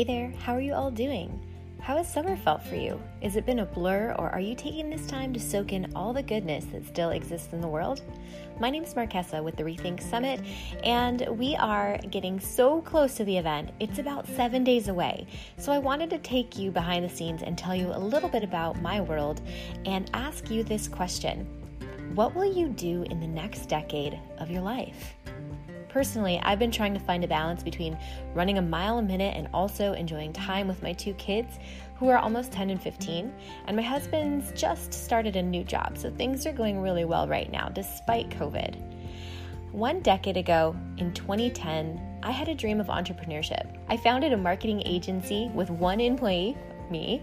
Hey there, how are you all doing? How has summer felt for you? Is it been a blur, or are you taking this time to soak in all the goodness that still exists in the world? My name is Marquesa with the Rethink Summit, and we are getting so close to the event. It's about seven days away. So I wanted to take you behind the scenes and tell you a little bit about my world and ask you this question What will you do in the next decade of your life? Personally, I've been trying to find a balance between running a mile a minute and also enjoying time with my two kids, who are almost 10 and 15. And my husband's just started a new job, so things are going really well right now, despite COVID. One decade ago, in 2010, I had a dream of entrepreneurship. I founded a marketing agency with one employee, me,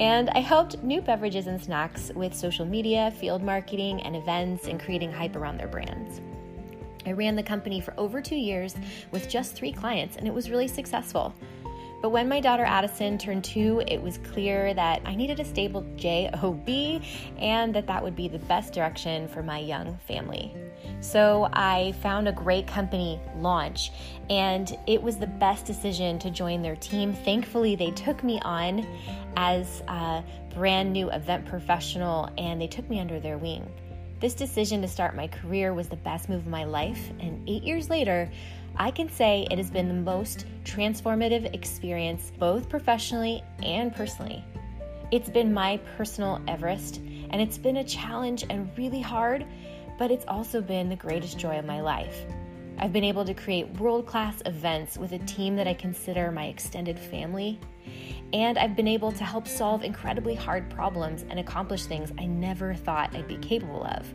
and I helped new beverages and snacks with social media, field marketing, and events, and creating hype around their brands. I ran the company for over two years with just three clients, and it was really successful. But when my daughter Addison turned two, it was clear that I needed a stable job and that that would be the best direction for my young family. So I found a great company, Launch, and it was the best decision to join their team. Thankfully, they took me on as a brand new event professional and they took me under their wing. This decision to start my career was the best move of my life, and eight years later, I can say it has been the most transformative experience, both professionally and personally. It's been my personal Everest, and it's been a challenge and really hard, but it's also been the greatest joy of my life. I've been able to create world class events with a team that I consider my extended family. And I've been able to help solve incredibly hard problems and accomplish things I never thought I'd be capable of.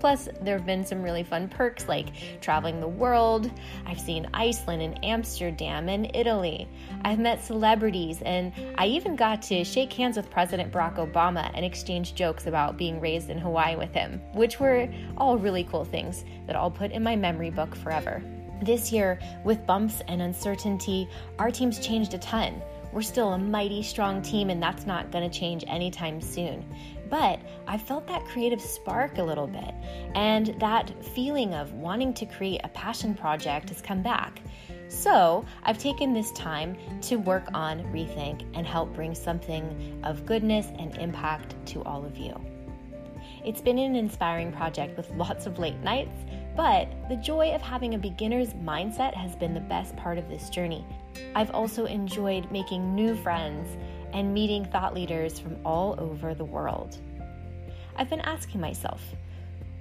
Plus, there have been some really fun perks like traveling the world. I've seen Iceland and Amsterdam and Italy. I've met celebrities, and I even got to shake hands with President Barack Obama and exchange jokes about being raised in Hawaii with him, which were all really cool things that I'll put in my memory book forever. This year, with bumps and uncertainty, our team's changed a ton. We're still a mighty strong team, and that's not going to change anytime soon. But I felt that creative spark a little bit, and that feeling of wanting to create a passion project has come back. So I've taken this time to work on Rethink and help bring something of goodness and impact to all of you. It's been an inspiring project with lots of late nights, but the joy of having a beginner's mindset has been the best part of this journey. I've also enjoyed making new friends and meeting thought leaders from all over the world. I've been asking myself,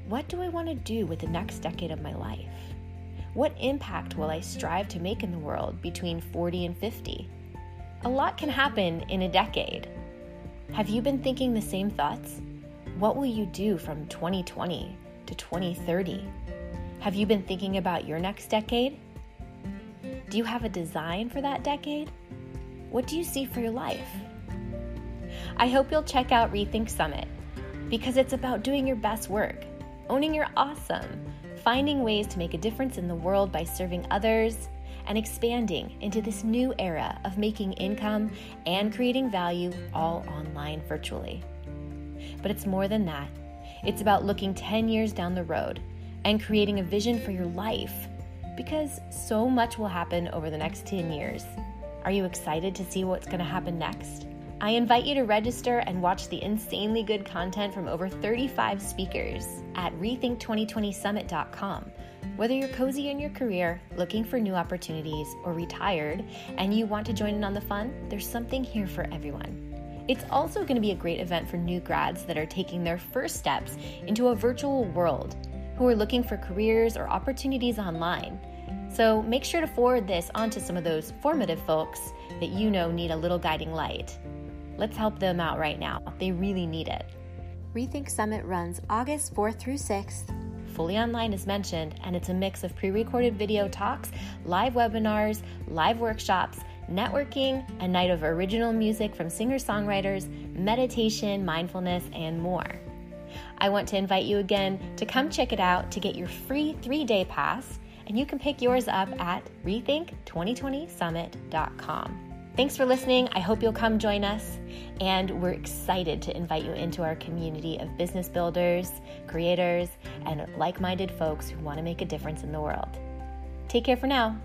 what do I want to do with the next decade of my life? What impact will I strive to make in the world between 40 and 50? A lot can happen in a decade. Have you been thinking the same thoughts? What will you do from 2020 to 2030? Have you been thinking about your next decade? Do you have a design for that decade? What do you see for your life? I hope you'll check out Rethink Summit because it's about doing your best work, owning your awesome, finding ways to make a difference in the world by serving others, and expanding into this new era of making income and creating value all online virtually. But it's more than that. It's about looking 10 years down the road and creating a vision for your life because so much will happen over the next 10 years. Are you excited to see what's going to happen next? I invite you to register and watch the insanely good content from over 35 speakers at rethink2020summit.com. Whether you're cozy in your career, looking for new opportunities, or retired, and you want to join in on the fun, there's something here for everyone. It's also going to be a great event for new grads that are taking their first steps into a virtual world, who are looking for careers or opportunities online. So make sure to forward this on to some of those formative folks that you know need a little guiding light. Let's help them out right now. They really need it. Rethink Summit runs August 4th through 6th, fully online as mentioned, and it's a mix of pre recorded video talks, live webinars, live workshops, networking, a night of original music from singer songwriters, meditation, mindfulness, and more. I want to invite you again to come check it out to get your free three day pass, and you can pick yours up at rethink2020summit.com. Thanks for listening. I hope you'll come join us. And we're excited to invite you into our community of business builders, creators, and like minded folks who want to make a difference in the world. Take care for now.